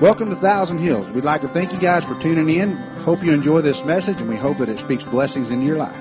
Welcome to Thousand Hills. We'd like to thank you guys for tuning in. Hope you enjoy this message, and we hope that it speaks blessings into your life.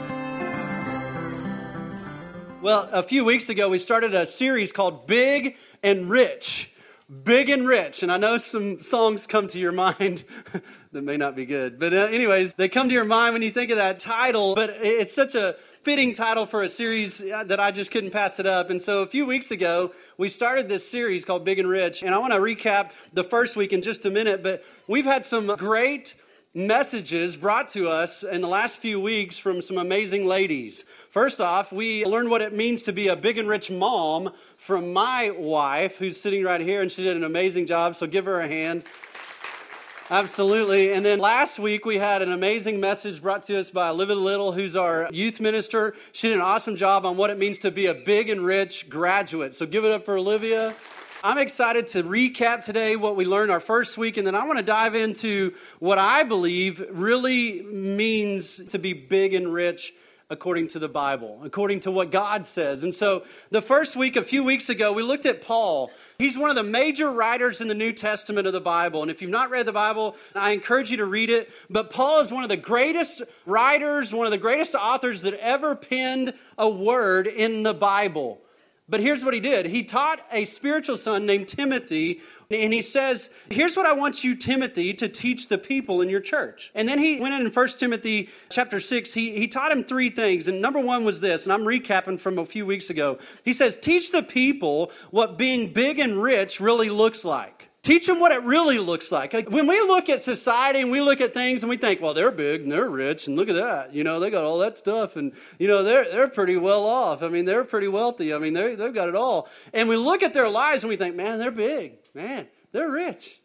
Well, a few weeks ago, we started a series called Big and Rich. Big and Rich. And I know some songs come to your mind that may not be good. But, uh, anyways, they come to your mind when you think of that title. But it's such a fitting title for a series uh, that I just couldn't pass it up. And so a few weeks ago, we started this series called Big and Rich. And I want to recap the first week in just a minute. But we've had some great messages brought to us in the last few weeks from some amazing ladies. First off, we learned what it means to be a big and rich mom from my wife, who's sitting right here, and she did an amazing job, so give her a hand. Absolutely. And then last week we had an amazing message brought to us by Olivia Little, who's our youth minister. She did an awesome job on what it means to be a big and rich graduate. So give it up for Olivia. I'm excited to recap today what we learned our first week, and then I want to dive into what I believe really means to be big and rich according to the Bible, according to what God says. And so, the first week, a few weeks ago, we looked at Paul. He's one of the major writers in the New Testament of the Bible. And if you've not read the Bible, I encourage you to read it. But Paul is one of the greatest writers, one of the greatest authors that ever penned a word in the Bible. But here's what he did. He taught a spiritual son named Timothy, and he says, Here's what I want you, Timothy, to teach the people in your church. And then he went in in 1 Timothy chapter 6, he, he taught him three things. And number one was this, and I'm recapping from a few weeks ago. He says, Teach the people what being big and rich really looks like. Teach them what it really looks like. like. When we look at society and we look at things and we think, well, they're big and they're rich and look at that. You know, they got all that stuff and, you know, they're, they're pretty well off. I mean, they're pretty wealthy. I mean, they they've got it all. And we look at their lives and we think, man, they're big. Man, they're rich.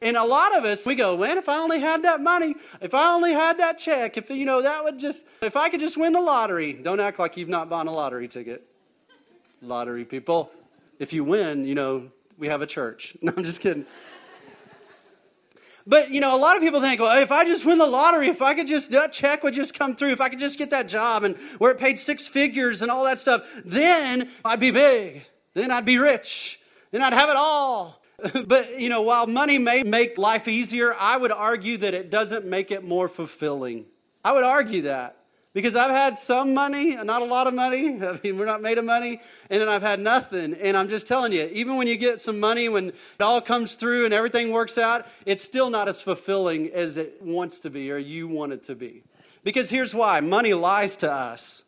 And a lot of us, we go, man, if I only had that money, if I only had that check, if, you know, that would just, if I could just win the lottery. Don't act like you've not bought a lottery ticket. Lottery people. If you win, you know, we have a church. No, I'm just kidding. But, you know, a lot of people think, well, if I just win the lottery, if I could just, that check would just come through, if I could just get that job and where it paid six figures and all that stuff, then I'd be big. Then I'd be rich. Then I'd have it all. but, you know, while money may make life easier, I would argue that it doesn't make it more fulfilling. I would argue that. Because I've had some money, not a lot of money. I mean, we're not made of money. And then I've had nothing. And I'm just telling you, even when you get some money, when it all comes through and everything works out, it's still not as fulfilling as it wants to be or you want it to be. Because here's why money lies to us.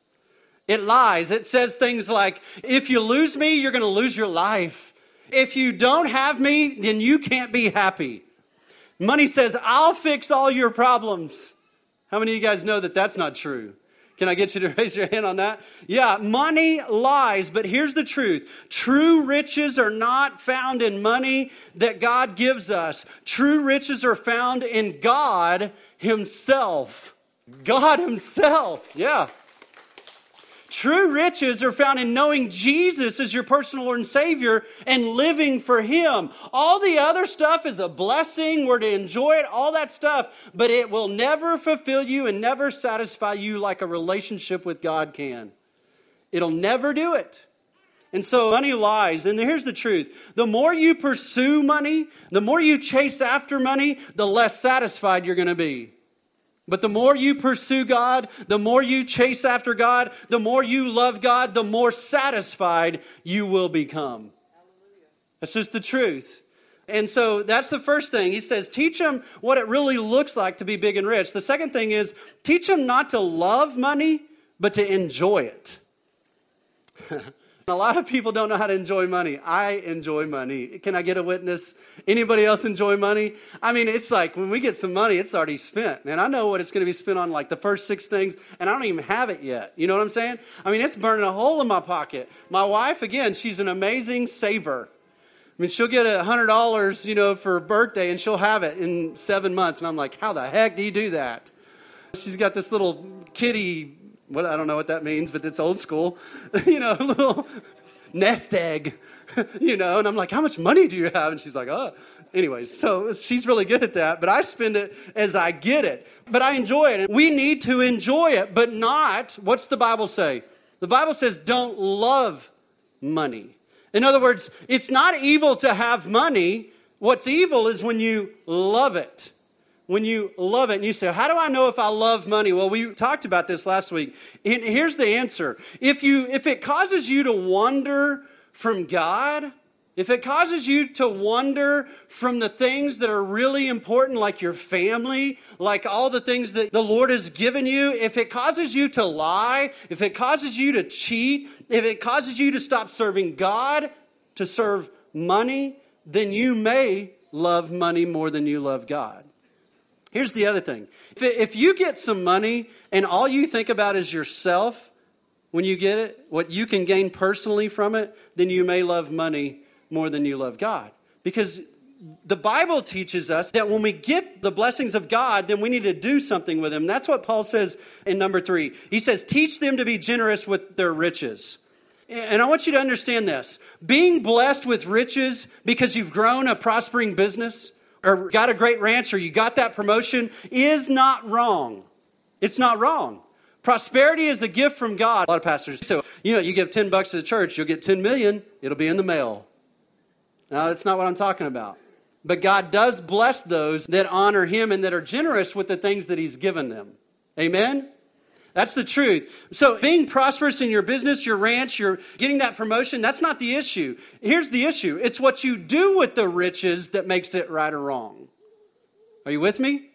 It lies. It says things like, if you lose me, you're going to lose your life. If you don't have me, then you can't be happy. Money says, I'll fix all your problems. How many of you guys know that that's not true? Can I get you to raise your hand on that? Yeah, money lies, but here's the truth. True riches are not found in money that God gives us. True riches are found in God Himself. God Himself, yeah. True riches are found in knowing Jesus as your personal Lord and Savior and living for Him. All the other stuff is a blessing. We're to enjoy it, all that stuff, but it will never fulfill you and never satisfy you like a relationship with God can. It'll never do it. And so money lies. And here's the truth. The more you pursue money, the more you chase after money, the less satisfied you're going to be. But the more you pursue God, the more you chase after God, the more you love God, the more satisfied you will become. That's just the truth. And so that's the first thing. He says, teach them what it really looks like to be big and rich. The second thing is, teach them not to love money, but to enjoy it. A lot of people don't know how to enjoy money. I enjoy money. Can I get a witness? Anybody else enjoy money? I mean, it's like when we get some money, it's already spent. And I know what it's going to be spent on, like the first six things, and I don't even have it yet. You know what I'm saying? I mean, it's burning a hole in my pocket. My wife, again, she's an amazing saver. I mean, she'll get a hundred dollars, you know, for her birthday, and she'll have it in seven months. And I'm like, how the heck do you do that? She's got this little kitty what I don't know what that means, but it's old school. you know, a little nest egg. you know, and I'm like, how much money do you have? And she's like, oh. Anyways, so she's really good at that, but I spend it as I get it. But I enjoy it. And we need to enjoy it, but not, what's the Bible say? The Bible says don't love money. In other words, it's not evil to have money What's evil is when you love it. When you love it and you say, How do I know if I love money? Well, we talked about this last week. And here's the answer. If you if it causes you to wander from God, if it causes you to wander from the things that are really important, like your family, like all the things that the Lord has given you, if it causes you to lie, if it causes you to cheat, if it causes you to stop serving God to serve money, then you may love money more than you love God. Here's the other thing if, if you get some money and all you think about is yourself when you get it, what you can gain personally from it, then you may love money more than you love God. Because the Bible teaches us that when we get the blessings of God, then we need to do something with them. That's what Paul says in number three. He says, Teach them to be generous with their riches. And I want you to understand this being blessed with riches because you've grown a prospering business or got a great ranch or you got that promotion is not wrong. It's not wrong. Prosperity is a gift from God. A lot of pastors say, you know, you give 10 bucks to the church, you'll get 10 million, it'll be in the mail. Now, that's not what I'm talking about. But God does bless those that honor Him and that are generous with the things that He's given them. Amen? That's the truth. So, being prosperous in your business, your ranch, you're getting that promotion, that's not the issue. Here's the issue it's what you do with the riches that makes it right or wrong. Are you with me?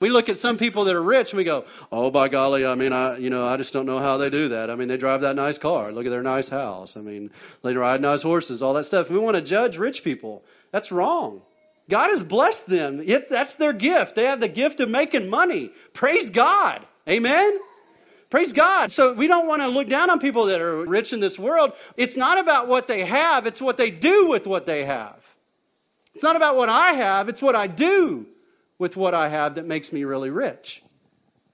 We look at some people that are rich and we go, "Oh, by golly, I mean, I, you know, I just don't know how they do that. I mean, they drive that nice car. Look at their nice house. I mean, they ride nice horses, all that stuff. We want to judge rich people. That's wrong. God has blessed them. It, that's their gift. They have the gift of making money. Praise God. Amen. Praise God. So we don't want to look down on people that are rich in this world. It's not about what they have, it's what they do with what they have. It's not about what I have, it's what I do with what I have that makes me really rich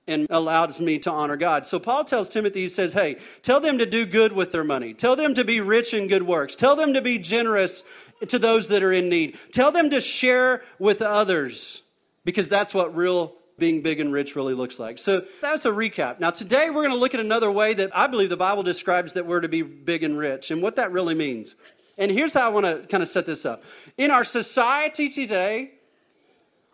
and allows me to honor God. So Paul tells Timothy, he says, Hey, tell them to do good with their money. Tell them to be rich in good works. Tell them to be generous to those that are in need. Tell them to share with others because that's what real being big and rich really looks like. So that's a recap. Now, today we're going to look at another way that I believe the Bible describes that we're to be big and rich and what that really means. And here's how I want to kind of set this up. In our society today,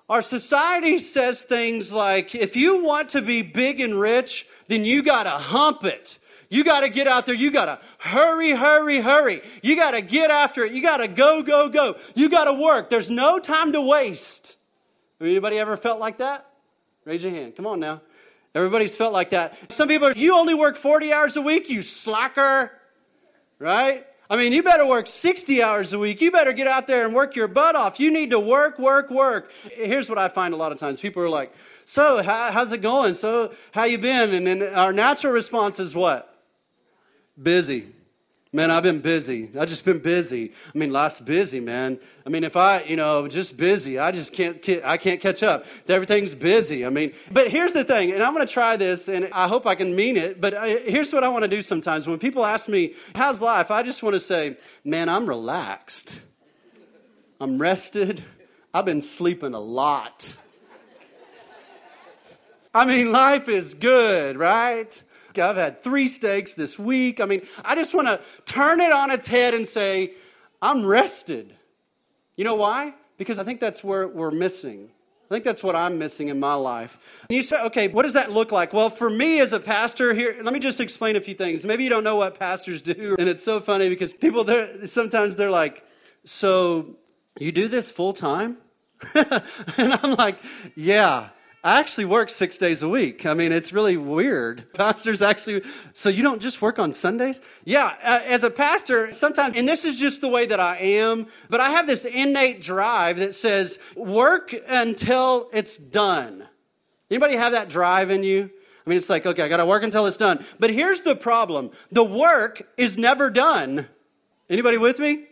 our society says things like if you want to be big and rich, then you got to hump it. You got to get out there. You got to hurry, hurry, hurry. You got to get after it. You got to go, go, go. You got to work. There's no time to waste. Anybody ever felt like that? Raise your hand. Come on now. Everybody's felt like that. Some people are, you only work 40 hours a week, you slacker. Right? I mean, you better work 60 hours a week. You better get out there and work your butt off. You need to work, work, work. Here's what I find a lot of times. People are like, so how, how's it going? So how you been? And then our natural response is what? Busy. Man, I've been busy. I've just been busy. I mean, life's busy, man. I mean, if I, you know, just busy, I just can't, I can't catch up. Everything's busy. I mean, but here's the thing, and I'm going to try this, and I hope I can mean it. But uh, here's what I want to do sometimes. When people ask me, "How's life?" I just want to say, "Man, I'm relaxed. I'm rested. I've been sleeping a lot." I mean, life is good, right? I've had three steaks this week. I mean, I just want to turn it on its head and say, I'm rested. You know why? Because I think that's where we're missing. I think that's what I'm missing in my life. And you say, okay, what does that look like? Well, for me as a pastor here, let me just explain a few things. Maybe you don't know what pastors do, and it's so funny because people sometimes they're like, so you do this full time? and I'm like, yeah. I actually work six days a week. I mean, it's really weird. Pastors actually, so you don't just work on Sundays? Yeah, uh, as a pastor, sometimes, and this is just the way that I am, but I have this innate drive that says, work until it's done. Anybody have that drive in you? I mean, it's like, okay, I got to work until it's done. But here's the problem the work is never done. Anybody with me?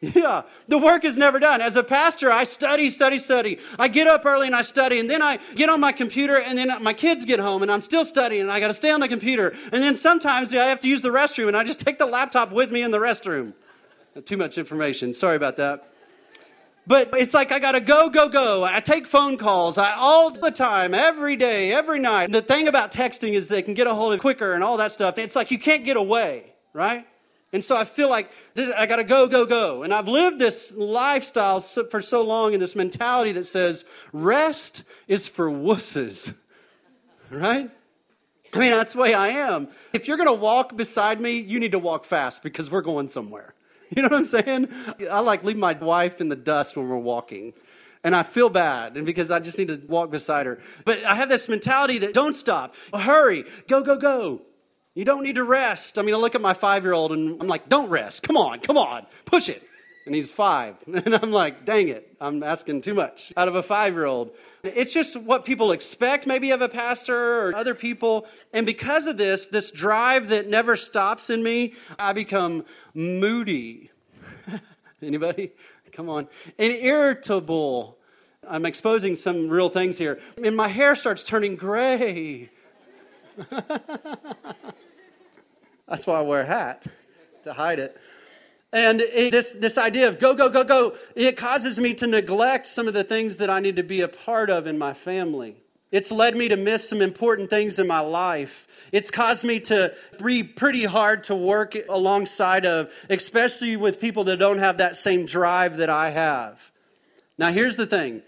Yeah, the work is never done. As a pastor, I study, study, study. I get up early and I study, and then I get on my computer, and then my kids get home, and I'm still studying, and I got to stay on the computer. And then sometimes I have to use the restroom, and I just take the laptop with me in the restroom. Too much information. Sorry about that. But it's like I got to go, go, go. I take phone calls I, all the time, every day, every night. The thing about texting is they can get a hold of quicker and all that stuff. It's like you can't get away, right? And so I feel like this, I got to go, go, go. And I've lived this lifestyle for so long in this mentality that says rest is for wusses. Right? I mean, that's the way I am. If you're going to walk beside me, you need to walk fast because we're going somewhere. You know what I'm saying? I like leave my wife in the dust when we're walking. And I feel bad and because I just need to walk beside her. But I have this mentality that don't stop. Hurry. Go, go, go. You don't need to rest. I mean, I look at my five year old and I'm like, don't rest. Come on, come on. Push it. And he's five. And I'm like, dang it. I'm asking too much out of a five year old. It's just what people expect, maybe of a pastor or other people. And because of this, this drive that never stops in me, I become moody. Anybody? Come on. And irritable. I'm exposing some real things here. And my hair starts turning gray. That's why I wear a hat to hide it. And it, this, this idea of go, go, go, go, it causes me to neglect some of the things that I need to be a part of in my family. It's led me to miss some important things in my life. It's caused me to be pretty hard to work alongside of, especially with people that don't have that same drive that I have. Now, here's the thing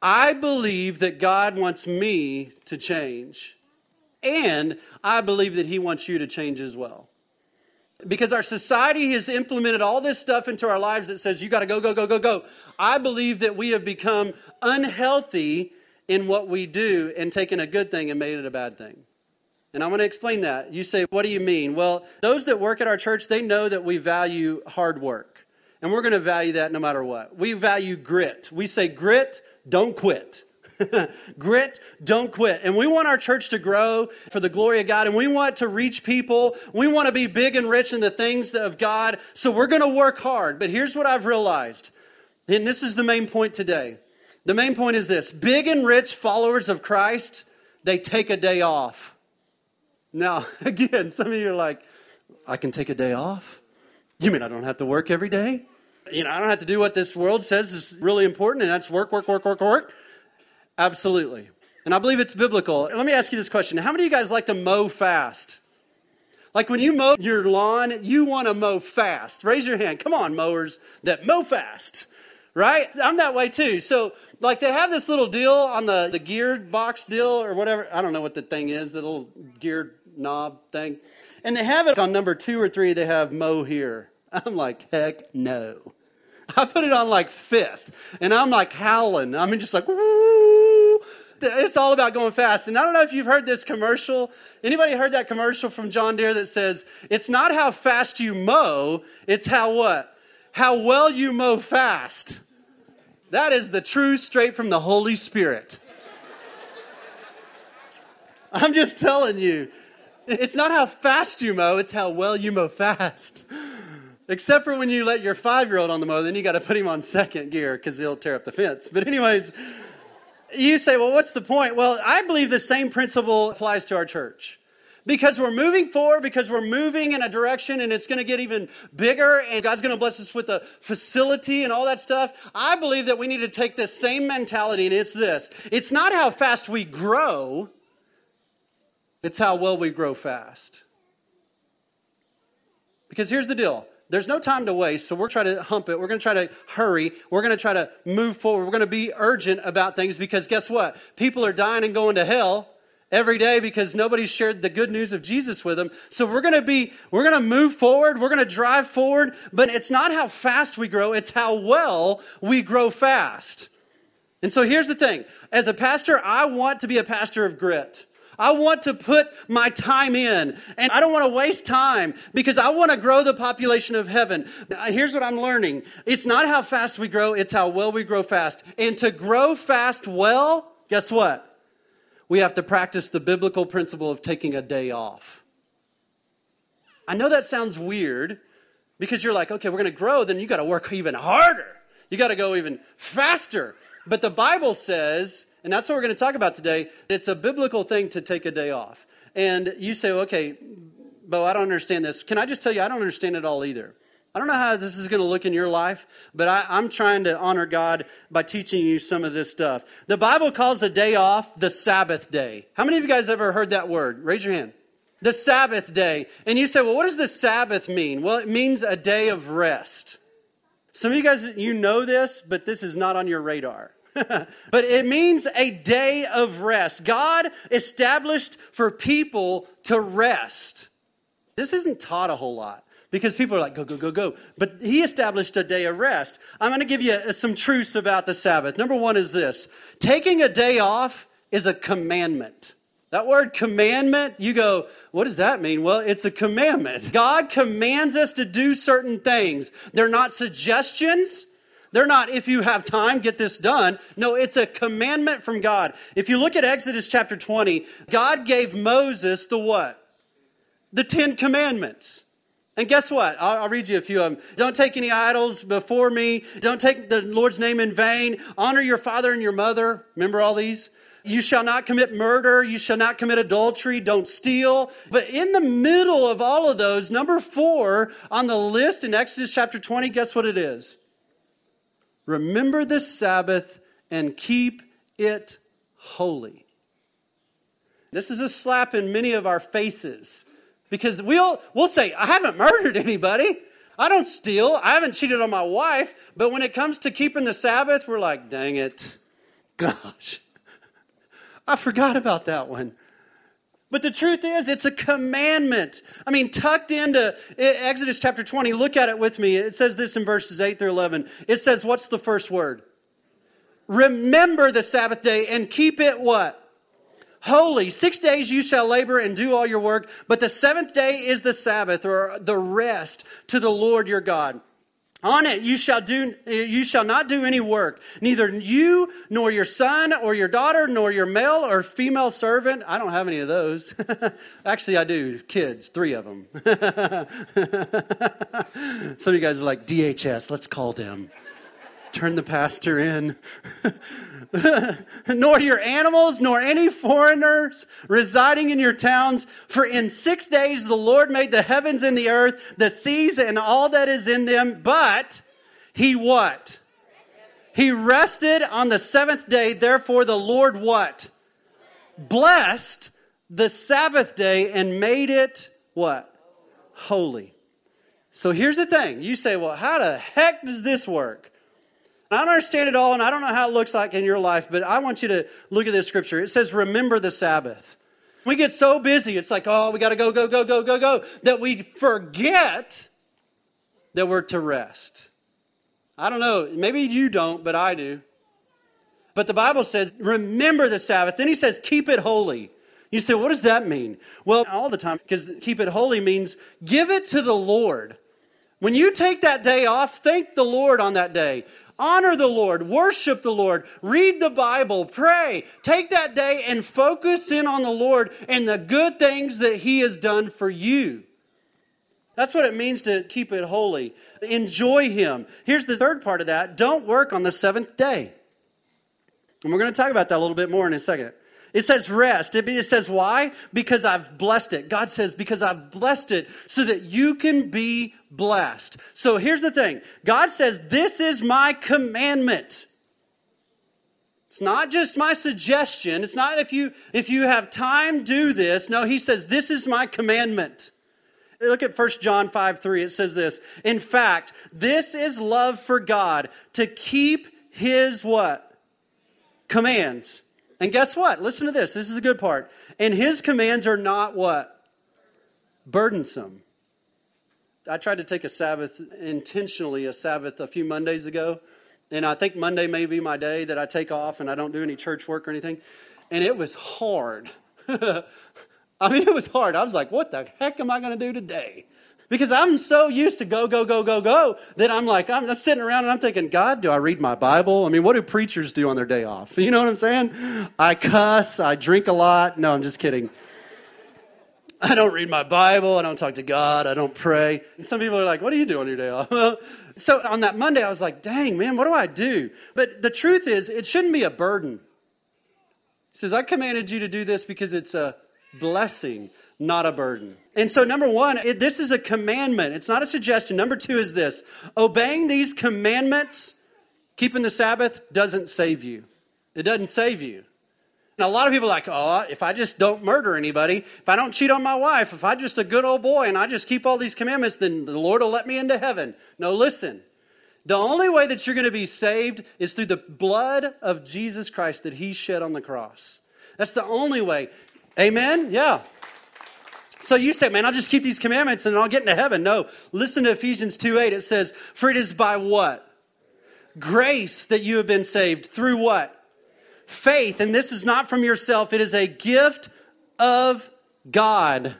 I believe that God wants me to change, and I believe that He wants you to change as well because our society has implemented all this stuff into our lives that says you got to go, go, go, go, go. I believe that we have become unhealthy in what we do and taken a good thing and made it a bad thing. And I want to explain that. You say, what do you mean? Well, those that work at our church, they know that we value hard work. And we're going to value that no matter what. We value grit. We say, grit, don't quit. Grit, don't quit. And we want our church to grow for the glory of God, and we want to reach people. We want to be big and rich in the things of God, so we're going to work hard. But here's what I've realized, and this is the main point today. The main point is this big and rich followers of Christ, they take a day off. Now, again, some of you are like, I can take a day off? You mean I don't have to work every day? You know, I don't have to do what this world says is really important, and that's work, work, work, work, work. Absolutely. And I believe it's biblical. Let me ask you this question How many of you guys like to mow fast? Like when you mow your lawn, you want to mow fast. Raise your hand. Come on, mowers that mow fast. Right? I'm that way too. So, like, they have this little deal on the, the geared box deal or whatever. I don't know what the thing is, the little geared knob thing. And they have it on number two or three, they have mow here. I'm like, heck no. I put it on like fifth, and I'm like howling. I'm just like, woo. It's all about going fast. And I don't know if you've heard this commercial. Anybody heard that commercial from John Deere that says, it's not how fast you mow, it's how what? How well you mow fast. That is the truth straight from the Holy Spirit. I'm just telling you. It's not how fast you mow, it's how well you mow fast. Except for when you let your five year old on the mower, then you got to put him on second gear because he'll tear up the fence. But, anyways, you say, well, what's the point? Well, I believe the same principle applies to our church. Because we're moving forward, because we're moving in a direction and it's going to get even bigger and God's going to bless us with a facility and all that stuff. I believe that we need to take this same mentality and it's this. It's not how fast we grow, it's how well we grow fast. Because here's the deal there's no time to waste, so we're trying to hump it. We're going to try to hurry. We're going to try to move forward. We're going to be urgent about things because guess what? People are dying and going to hell every day because nobody shared the good news of Jesus with them. So we're going to be, we're going to move forward. We're going to drive forward, but it's not how fast we grow, it's how well we grow fast. And so here's the thing. As a pastor, I want to be a pastor of grit. I want to put my time in. And I don't want to waste time because I want to grow the population of heaven. Now, here's what I'm learning it's not how fast we grow, it's how well we grow fast. And to grow fast well, guess what? We have to practice the biblical principle of taking a day off. I know that sounds weird because you're like, okay, we're going to grow, then you got to work even harder. You got to go even faster. But the Bible says and that's what we're going to talk about today. It's a biblical thing to take a day off. And you say, okay, Bo, I don't understand this. Can I just tell you, I don't understand it all either. I don't know how this is going to look in your life, but I, am trying to honor God by teaching you some of this stuff. The Bible calls a day off the Sabbath day. How many of you guys ever heard that word? Raise your hand. The Sabbath day. And you say, well, what does the Sabbath mean? Well, it means a day of rest. Some of you guys, you know this, but this is not on your radar. but it means a day of rest. God established for people to rest. This isn't taught a whole lot because people are like, go, go, go, go. But he established a day of rest. I'm going to give you uh, some truths about the Sabbath. Number one is this taking a day off is a commandment. That word commandment, you go, what does that mean? Well, it's a commandment. God commands us to do certain things. They're not suggestions. They're not, if you have time, get this done. No, it's a commandment from God. If you look at Exodus chapter 20, God gave Moses the what? The Ten Commandments. And guess what? I'll, I'll, read you a few of them. Don't take any idols before me. Don't take the Lord's name in vain. Honor your father and your mother. Remember all these? You shall not commit murder. You shall not commit adultery. Don't steal. But in the middle of all of those, number four on the list in Exodus chapter 20, guess what it is? Remember the Sabbath and keep it holy. This is a slap in many of our faces because we'll, we'll say, I haven't murdered anybody. I don't steal. I haven't cheated on my wife. But when it comes to keeping the Sabbath, we're like, dang it. Gosh. I forgot about that one. But the truth is, it's a commandment. I mean, tucked into Exodus chapter 20, look at it with me. It says this in verses 8 through 11. It says, what's the first word? Remember the Sabbath day and keep it what? holy. Six days you shall labor and do all your work, but the seventh day is the Sabbath or the rest to the Lord your God. On it you shall do you shall not do any work, neither you nor your son or your daughter nor your male or female servant. I don't have any of those. Actually, I do. Kids, three of them. Some of you guys are like DHS. Let's call them turn the pastor in. nor your animals, nor any foreigners residing in your towns. For in six days the Lord made the heavens and the earth, the seas and all that is in them. But he what? He rested on the seventh day. Therefore the Lord what? Blessed the Sabbath day and made it what? Holy. So here's the thing. You say, well, how the heck does this work? I don't understand it all, and I don't know how it looks like in your life, but I want you to look at this scripture. It says, Remember the Sabbath. We get so busy, it's like, oh, we got to go, go, go, go, go, go, that we forget that we're to rest. I don't know. Maybe you don't, but I do. But the Bible says, remember the Sabbath. Then he says, keep it holy. You say, what does that mean? Well, all the time, because keep it holy means give it to the Lord. When you take that day off, thank the Lord on that day. Honor the Lord, worship the Lord, read the Bible, pray. Take that day and focus in on the Lord and the good things that He has done for you. That's what it means to keep it holy. Enjoy Him. Here's the third part of that don't work on the seventh day. And we're going to talk about that a little bit more in a second. It says rest. It says why? Because I've blessed it. God says, because I've blessed it so that you can be blessed. So here's the thing God says, this is my commandment. It's not just my suggestion. It's not if you if you have time do this. No, he says this is my commandment. Look at 1 John 5 3. It says this. In fact, this is love for God to keep his what? Commands. And guess what? Listen to this. This is the good part. And his commands are not what? Burdensome. I tried to take a Sabbath intentionally, a Sabbath a few Mondays ago. And I think Monday may be my day that I take off and I don't do any church work or anything. And it was hard. I mean, it was hard. I was like, what the heck am I going to do today? Because I'm so used to go, go, go, go, go that I'm like, I'm, I'm, sitting around and I'm thinking, God, do I read my Bible? I mean, what do preachers do on their day off? You know what I'm saying? I cuss, I drink a lot. No, I'm just kidding. I don't read my Bible. I don't talk to God. I don't pray. And some people are like, what do you do on your day off? so on that Monday, I was like, dang, man, what do I do? But the truth is, it shouldn't be a burden. He says, I commanded you to do this because it's a blessing not a burden. And so, number one, it, this is a commandment. It's not a suggestion. Number two is this obeying these commandments, keeping the Sabbath, doesn't save you. It doesn't save you. Now, a lot of people are like, oh, if I just don't murder anybody, if I don't cheat on my wife, if I'm just a good old boy and I just keep all these commandments, then the Lord will let me into heaven. No, listen. The only way that you're going to be saved is through the blood of Jesus Christ that He shed on the cross. That's the only way. Amen? Yeah. So you say, man, I'll just keep these commandments and I'll get into heaven. No. Listen to Ephesians 2 8. It says, For it is by what? Grace that you have been saved. Through what? Faith. And this is not from yourself, it is a gift of God.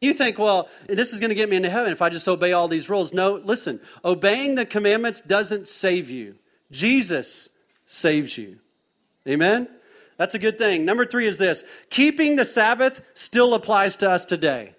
You think, well, this is going to get me into heaven if I just obey all these rules. No, listen, obeying the commandments doesn't save you. Jesus saves you. Amen? That's a good thing. Number three is this keeping the Sabbath still applies to us today.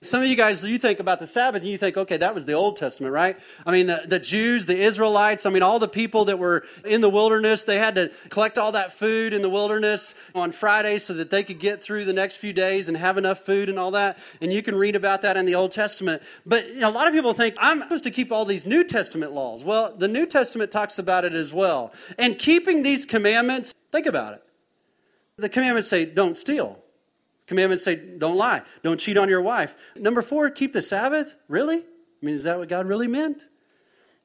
Some of you guys, you think about the Sabbath and you think, okay, that was the Old Testament, right? I mean, the, the, Jews, the Israelites, I mean, all the people that were in the wilderness, they had to collect all that food in the wilderness on Friday so that they could get through the next few days and have enough food and all that. And you can read about that in the Old Testament. But you know, a lot of people think, I'm supposed to keep all these New Testament laws. Well, the New Testament talks about it as well. And keeping these commandments, think about it. The commandments say, don't steal. Commandments say, don't lie. Don't cheat on your wife. Number four, keep the Sabbath. Really? I mean, is that what God really meant?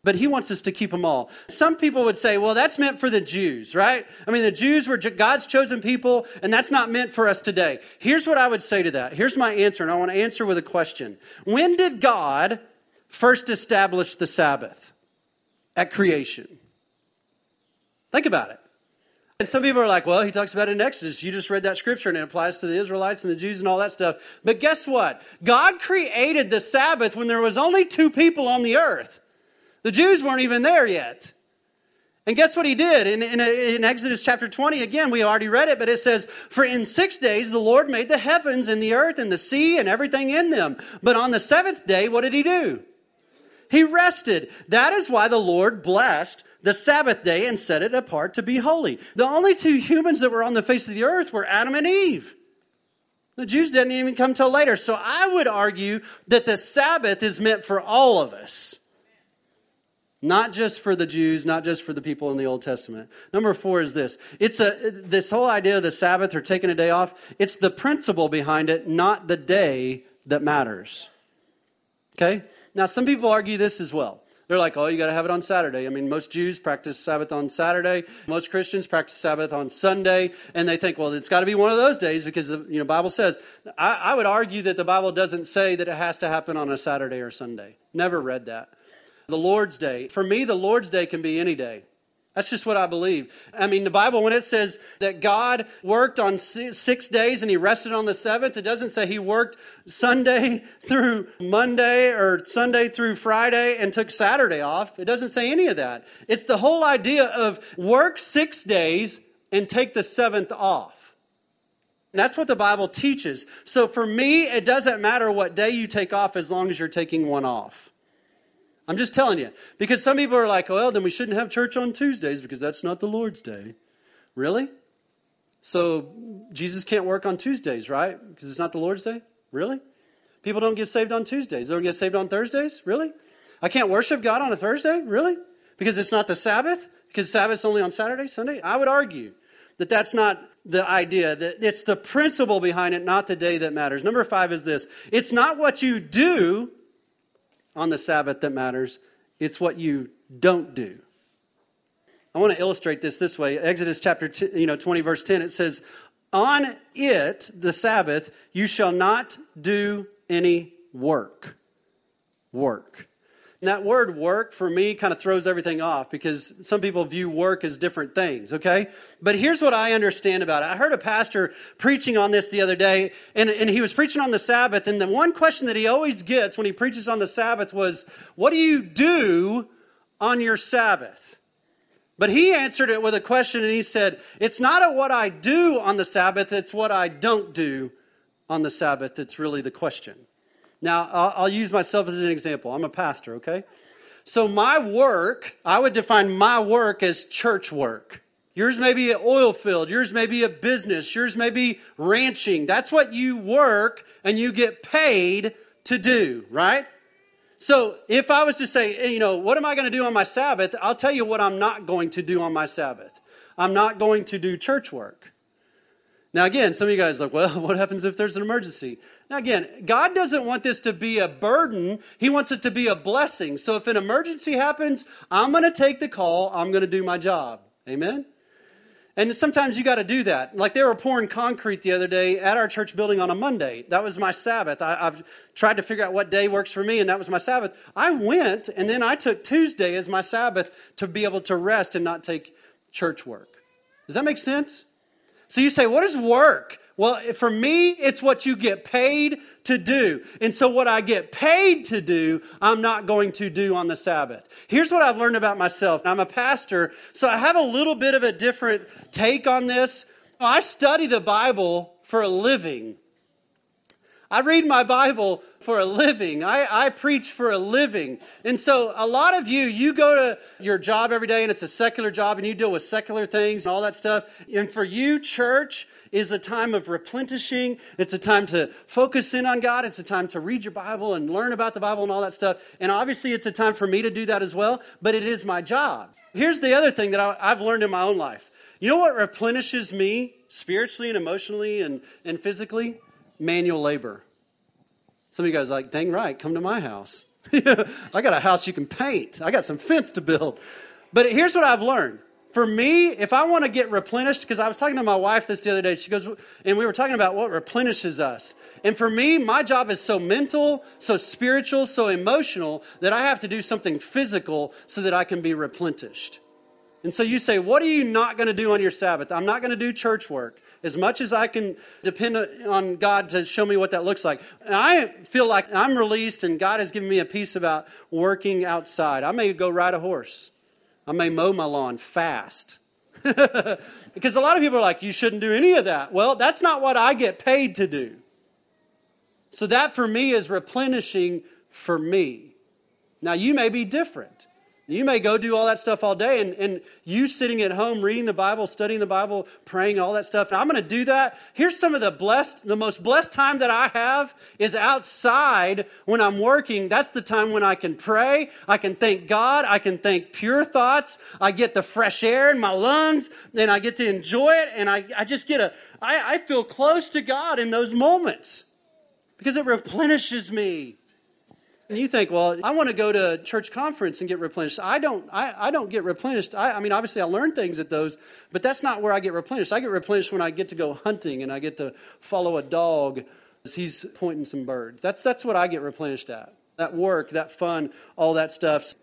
But he wants us to keep them all. Some people would say, well, that's meant for the Jews, right? I mean, the Jews were God's chosen people, and that's not meant for us today. Here's what I would say to that. Here's my answer, and I want to answer with a question. When did God first establish the Sabbath? At creation. Think about it. And some people are like, well, he talks about it in Exodus. You just read that scripture and it applies to the Israelites and the Jews and all that stuff. But guess what? God created the Sabbath when there was only two people on the earth. The Jews weren't even there yet. And guess what he did? In, in, in, Exodus chapter 20, again, we already read it, but it says, For in six days the Lord made the heavens and the earth and the sea and everything in them. But on the seventh day, what did he do? He rested. That is why the Lord blessed the Sabbath day and set it apart to be holy. The only two humans that were on the face of the earth were Adam and Eve. The Jews didn't even come till later. So I would argue that the Sabbath is meant for all of us. Not just for the Jews, not just for the people in the Old Testament. Number four is this. It's a this whole idea of the Sabbath or taking a day off, it's the principle behind it, not the day that matters. Okay? Now some people argue this as well. They're like, oh, you got to have it on Saturday. I mean, most Jews practice Sabbath on Saturday. Most Christians practice Sabbath on Sunday, and they think, well, it's got to be one of those days because the you know Bible says. I, I would argue that the Bible doesn't say that it has to happen on a Saturday or Sunday. Never read that. The Lord's Day. For me, the Lord's Day can be any day. That's just what I believe. I mean, the Bible, when it says that God worked on six days and he rested on the seventh, it doesn't say he worked Sunday through Monday or Sunday through Friday and took Saturday off. It doesn't say any of that. It's the whole idea of work six days and take the seventh off. And that's what the Bible teaches. So for me, it doesn't matter what day you take off as long as you're taking one off. I'm just telling you. Because some people are like, well, then we shouldn't have church on Tuesdays because that's not the Lord's day. Really? So Jesus can't work on Tuesdays, right? Because it's not the Lord's day? Really? People don't get saved on Tuesdays. They don't get saved on Thursdays? Really? I can't worship God on a Thursday? Really? Because it's not the Sabbath? Because Sabbath's only on Saturday, Sunday? I would argue that that's not the idea. That it's the principle behind it, not the day that matters. Number five is this. It's not what you do on the Sabbath that matters, it's what you don't do. I want to illustrate this this way. Exodus chapter you know 20 verse 10 it says, "On it, the Sabbath, you shall not do any work." Work. And that word work for me kind of throws everything off because some people view work as different things, okay? But here's what I understand about it. I heard a pastor preaching on this the other day, and, and he was preaching on the Sabbath, and the one question that he always gets when he preaches on the Sabbath was, What do you do on your Sabbath? But he answered it with a question, and he said, It's not what I do on the Sabbath, it's what I don't do on the Sabbath that's really the question. Now, I'll, I'll use myself as an example. I'm a pastor, okay? So, my work, I would define my work as church work. Yours may be an oil field. Yours may be a business. Yours may be ranching. That's what you work and you get paid to do, right? So if I was to say, you know, what am I going to do on my Sabbath? I'll tell you what I'm not going to do on my Sabbath. I'm not going to do church work. Now, again, some of you guys are like, well, what happens if there's an emergency? Now, again, God doesn't want this to be a burden. He wants it to be a blessing. So if an emergency happens, I'm going to take the call. I'm going to do my job. Amen? And sometimes you got to do that. Like they were pouring concrete the other day at our church building on a Monday. That was my Sabbath. I, have tried to figure out what day works for me, and that was my Sabbath. I went, and then I took Tuesday as my Sabbath to be able to rest and not take church work. Does that make sense? So you say, what is work? Well, for me, it's what you get paid to do. And so what I get paid to do, I'm not going to do on the Sabbath. Here's what I've learned about myself. I'm a pastor, so I have a little bit of a different take on this. I study the Bible for a living. I read my Bible for a living. I, I preach for a living. And so a lot of you, you go to your job every day and it's a secular job and you deal with secular things and all that stuff. And for you, church is a time of replenishing. It's a time to focus in on God. It's a time to read your Bible and learn about the Bible and all that stuff. And obviously it's a time for me to do that as well, but it is my job. Here's the other thing that I, I've learned in my own life. You know what replenishes me spiritually and emotionally and, and physically? Manual labor. Some of you guys like, dang right, come to my house. I got a house you can paint. I got some fence to build. But here's what I've learned. For me, if I want to get replenished, because I was talking to my wife this the other day, she goes, and we were talking about what replenishes us. And for me, my job is so mental, so spiritual, so emotional that I have to do something physical so that I can be replenished. And so you say, What are you not going to do on your Sabbath? I'm not going to do church work. As much as I can depend on God to show me what that looks like. And I feel like I'm released and God has given me a peace about working outside. I may go ride a horse, I may mow my lawn fast. because a lot of people are like, You shouldn't do any of that. Well, that's not what I get paid to do. So that for me is replenishing for me. Now, you may be different. You may go do all that stuff all day, and, and you sitting at home reading the Bible, studying the Bible, praying, all that stuff. And I'm going to do that. Here's some of the blessed, the most blessed time that I have is outside when I'm working. That's the time when I can pray. I can thank God. I can think pure thoughts. I get the fresh air in my lungs, and I get to enjoy it. And I, I just get a, I, I feel close to God in those moments because it replenishes me. And you think, well, I want to go to church conference and get replenished. I don't. I, I don't get replenished. I, I mean, obviously, I learn things at those, but that's not where I get replenished. I get replenished when I get to go hunting and I get to follow a dog as he's pointing some birds. That's that's what I get replenished at. That work, that fun, all that stuff.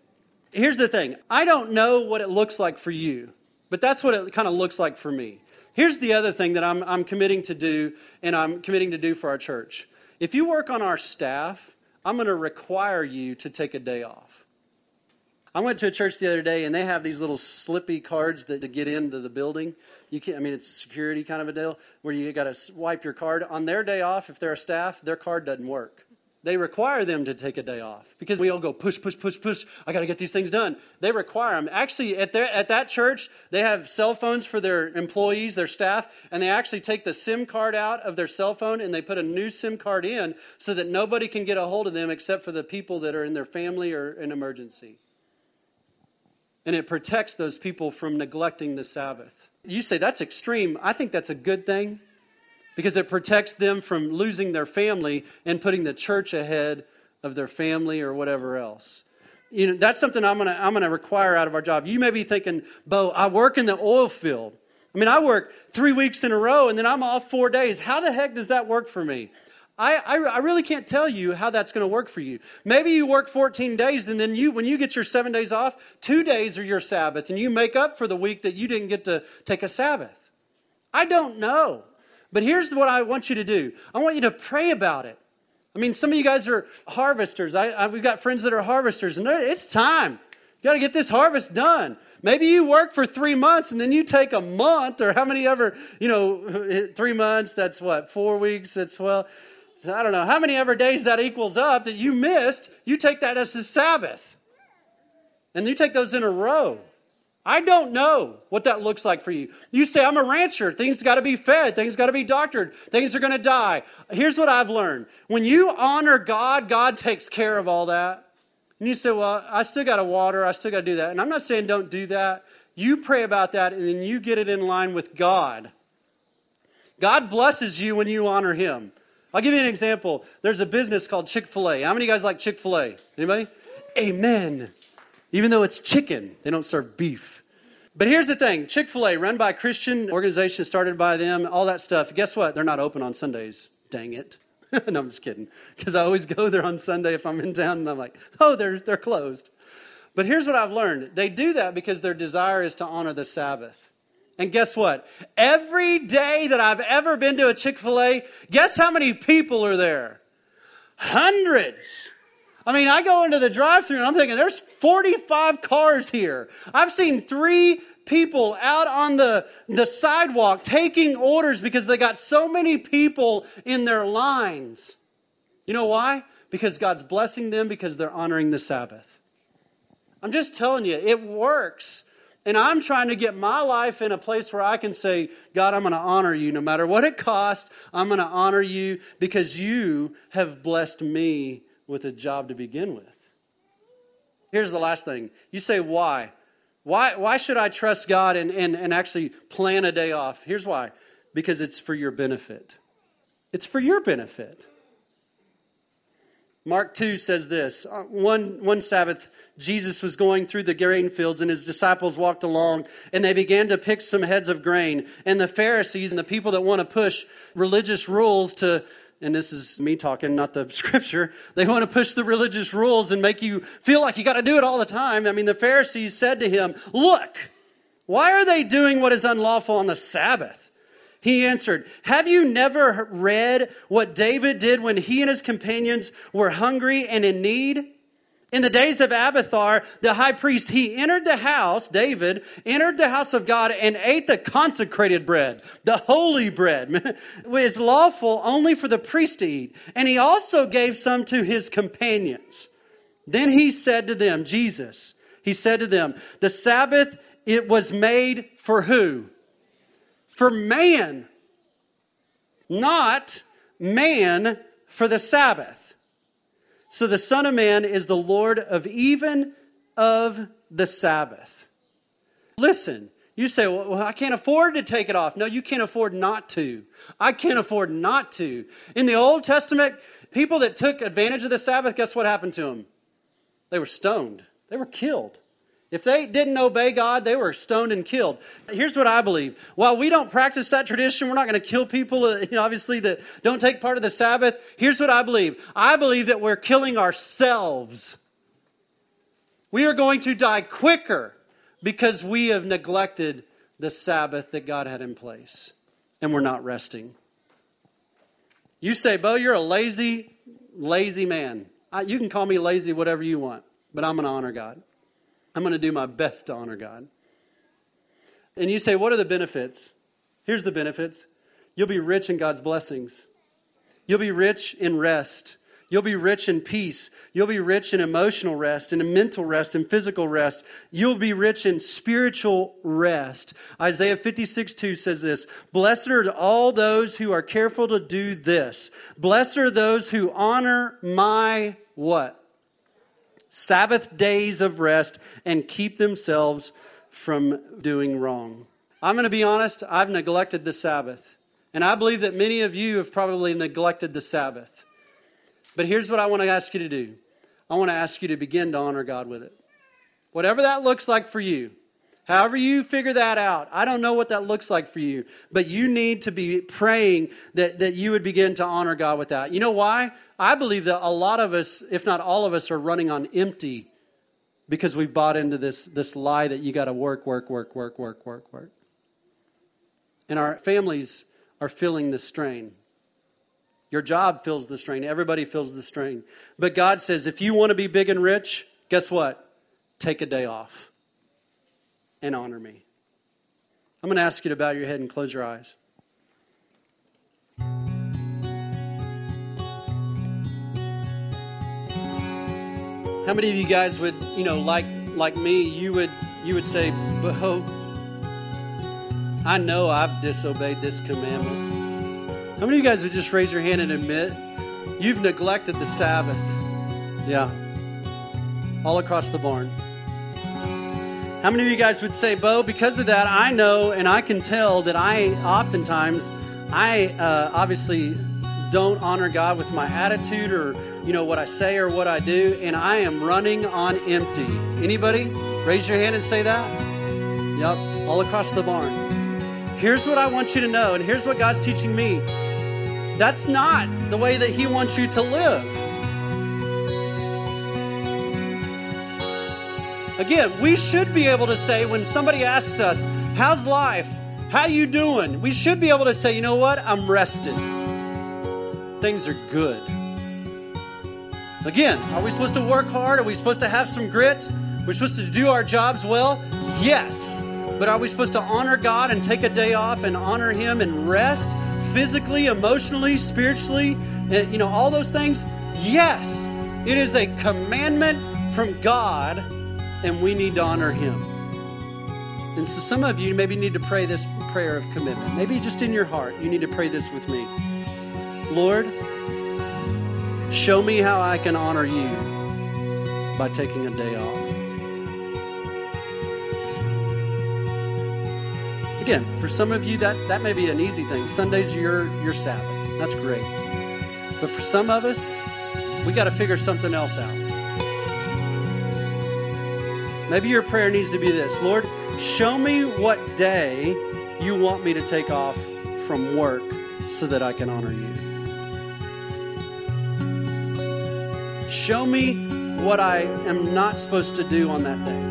Here's the thing. I don't know what it looks like for you, but that's what it kind of looks like for me. Here's the other thing that I'm, I'm committing to do, and I'm committing to do for our church. If you work on our staff, I'm going to require you to take a day off. I went to a church the other day and they have these little slippy cards that to get into the building. You can't, I mean, it's security kind of a deal where you got to swipe your card. On their day off, if they're a staff, their card doesn't work they require them to take a day off because we all go push, push, push, push. I got to get these things done. They require them. Actually, at their at that church, they have cell phones for their employees, their staff, and they actually take the SIM card out of their cell phone and they put a new SIM card in so that nobody can get a hold of them except for the people that are in their family or an emergency. And it protects those people from neglecting the Sabbath. You say that's extreme. I think that's a good thing because it protects them from losing their family and putting the church ahead of their family or whatever else. You know, that's something I'm gonna I'm gonna require out of our job. You may be thinking, Bo, I work in the oil field. I mean, I work three weeks in a row and then I'm off four days. How the heck does that work for me? I, I, I really can't tell you how that's going to work for you. Maybe you work 14 days, and then you, when you get your seven days off, two days are your Sabbath, and you make up for the week that you didn't get to take a Sabbath. I don't know. But here's what I want you to do I want you to pray about it. I mean, some of you guys are harvesters. I, I, we've got friends that are harvesters, and it's time. You got to get this harvest done. Maybe you work for three months and then you take a month or how many ever, you know, three months, that's what, four weeks, that's well, I don't know, how many ever days that equals up that you missed, you take that as the Sabbath. And you take those in a row. I don't know what that looks like for you. You say, I'm a rancher. Things got to be fed. Things got to be doctored. Things are going to die. Here's what I've learned. When you honor God, God takes care of all that. And you say, well, I still got to water. I still got to do that. And I'm not saying don't do that. You pray about that and then you get it in line with God. God blesses you when you honor Him. I'll give you an example. There's a business called Chick fil A. How many of you guys like Chick fil A? Anybody? Amen. Even though it's chicken, they don't serve beef. But here's the thing Chick fil A, run by a Christian organization, started by them, all that stuff. Guess what? They're not open on Sundays. Dang it. no, I'm just kidding. Because I always go there on Sunday if I'm in town and I'm like, oh, they're, they're closed. But here's what I've learned they do that because their desire is to honor the Sabbath. And guess what? Every day that I've ever been to a Chick fil A, guess how many people are there? Hundreds. I mean, I go into the drive through and I'm thinking, there's 45 cars here. I've seen three people out on the, the sidewalk taking orders because they got so many people in their lines. You know why? Because God's blessing them because they're honoring the Sabbath. I'm just telling you, it works. And I'm trying to get my life in a place where I can say, God, I'm going to honor you no matter what it costs. I'm going to honor you because you have blessed me with a job to begin with. Here's the last thing. You say, why? Why, why should I trust God and, and, and actually plan a day off? Here's why because it's for your benefit. It's for your benefit. Mark 2 says this uh, one, one Sabbath, Jesus was going through the grain fields, and his disciples walked along, and they began to pick some heads of grain. And the Pharisees and the people that want to push religious rules to, and this is me talking, not the scripture, they want to push the religious rules and make you feel like you got to do it all the time. I mean, the Pharisees said to him, Look, why are they doing what is unlawful on the Sabbath? He answered, Have you never read what David did when he and his companions were hungry and in need? In the days of Abiathar, the high priest, he entered the house, David, entered the house of God and ate the consecrated bread, the holy bread, which is lawful only for the priest to eat. And he also gave some to his companions. Then he said to them, Jesus, he said to them, The Sabbath, it was made for who? for man, not man for the Sabbath. So the Son of Man is the Lord of even of the Sabbath. Listen, you say, well, I can't afford to take it off. No, you can't afford not to. I can't afford not to. In the Old Testament, people that took advantage of the Sabbath, guess what happened to them? They were stoned, they were killed. If they didn't obey God, they were stoned and killed. Here's what I believe. While we don't practice that tradition, we're not going to kill people, uh, you know, obviously, that don't take part of the Sabbath. Here's what I believe I believe that we're killing ourselves. We are going to die quicker because we have neglected the Sabbath that God had in place and we're not resting. You say, Bo, you're a lazy, lazy man. I, you can call me lazy, whatever you want, but I'm going to honor God. I'm going to do my best to honor God. And you say, what are the benefits? Here's the benefits you'll be rich in God's blessings, you'll be rich in rest. You'll be rich in peace. You'll be rich in emotional rest, and in mental rest, and physical rest. You'll be rich in spiritual rest. Isaiah 56 2 says this Blessed are all those who are careful to do this. Blessed are those who honor my what? Sabbath days of rest and keep themselves from doing wrong. I'm going to be honest, I've neglected the Sabbath. And I believe that many of you have probably neglected the Sabbath. But here's what I want to ask you to do I want to ask you to begin to honor God with it. Whatever that looks like for you, However, you figure that out, I don't know what that looks like for you, but you need to be praying that, that you would begin to honor God with that. You know why? I believe that a lot of us, if not all of us, are running on empty because we bought into this, this lie that you got to work, work, work, work, work, work, work. And our families are feeling the strain. Your job feels the strain. Everybody feels the strain. But God says, if you want to be big and rich, guess what? Take a day off and honor me. I'm going to ask you to bow your head and close your eyes. How many of you guys would, you know, like like me, you would you would say, "Bo, I know I've disobeyed this commandment." How many of you guys would just raise your hand and admit you've neglected the Sabbath? Yeah. All across the barn. How many of you guys would say, Bo, because of that, I know and I can tell that I oftentimes I uh, obviously don't honor God with my attitude or you know what I say or what I do, and I am running on empty. Anybody? Raise your hand and say that. Yep, all across the barn. Here's what I want you to know, and here's what God's teaching me. That's not the way that He wants you to live. Again, we should be able to say when somebody asks us, "How's life? How you doing?" We should be able to say, "You know what? I'm rested. Things are good." Again, are we supposed to work hard? Are we supposed to have some grit? We're supposed to do our jobs well? Yes. But are we supposed to honor God and take a day off and honor Him and rest physically, emotionally, spiritually, eh, you know, all those things? Yes. It is a commandment from God and we need to honor Him. And so, some of you maybe need to pray this prayer of commitment. Maybe just in your heart, you need to pray this with me Lord, show me how I can honor you by taking a day off. Again, for some of you, that, that may be an easy thing. Sundays are your, your Sabbath. That's great. But for some of us, we got to figure something else out. Maybe your prayer needs to be this Lord, show me what day you want me to take off from work so that I can honor you. Show me what I am not supposed to do on that day.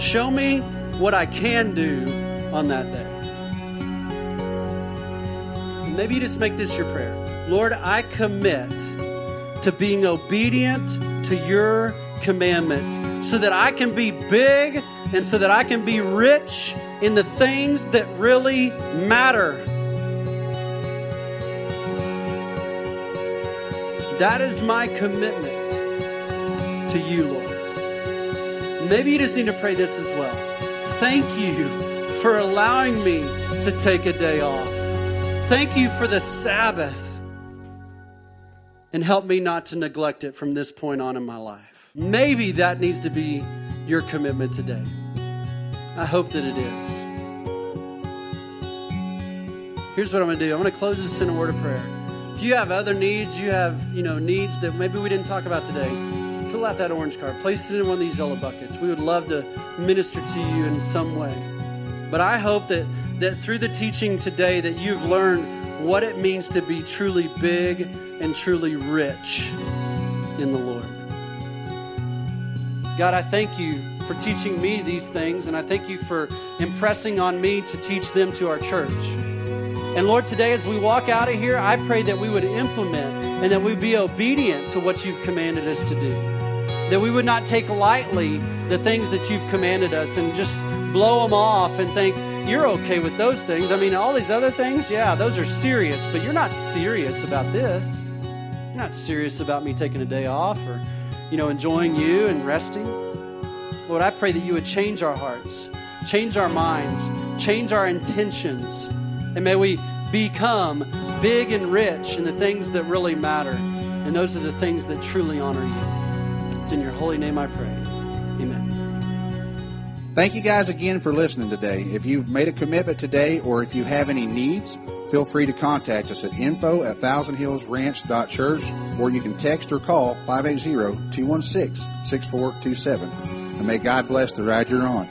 Show me what I can do on that day. Maybe you just make this your prayer. Lord, I commit to being obedient to your commandments so that I can be big and so that I can be rich in the things that really matter. That is my commitment to you, Lord. Maybe you just need to pray this as well. Thank you for allowing me to take a day off. Thank you for the Sabbath. And help me not to neglect it from this point on in my life. Maybe that needs to be your commitment today. I hope that it is. Here's what I'm going to do. I'm going to close this in a word of prayer. If you have other needs, you have, you know, needs that maybe we didn't talk about today, fill out that orange card. Place it in one of these yellow buckets. We would love to minister to you in some way. But I hope that that through the teaching today that you've learned what it means to be truly big and truly rich in the Lord. God, I thank you for teaching me these things, and I thank you for impressing on me to teach them to our church. And Lord, today as we walk out of here, I pray that we would implement and that we be obedient to what you've commanded us to do. That we would not take lightly the things that you've commanded us and just blow them off and think, you're okay with those things. I mean, all these other things, yeah, those are serious, but you're not serious about this. You're not serious about me taking a day off or you know, enjoying you and resting. Lord, I pray that you would change our hearts, change our minds, change our intentions, and may we become big and rich in the things that really matter. And those are the things that truly honor you. It's in your holy name I pray. Amen. Thank you guys again for listening today. If you've made a commitment today or if you have any needs, feel free to contact us at info at thousandhillsranch.church or you can text or call 580-216-6427. And may God bless the ride you're on.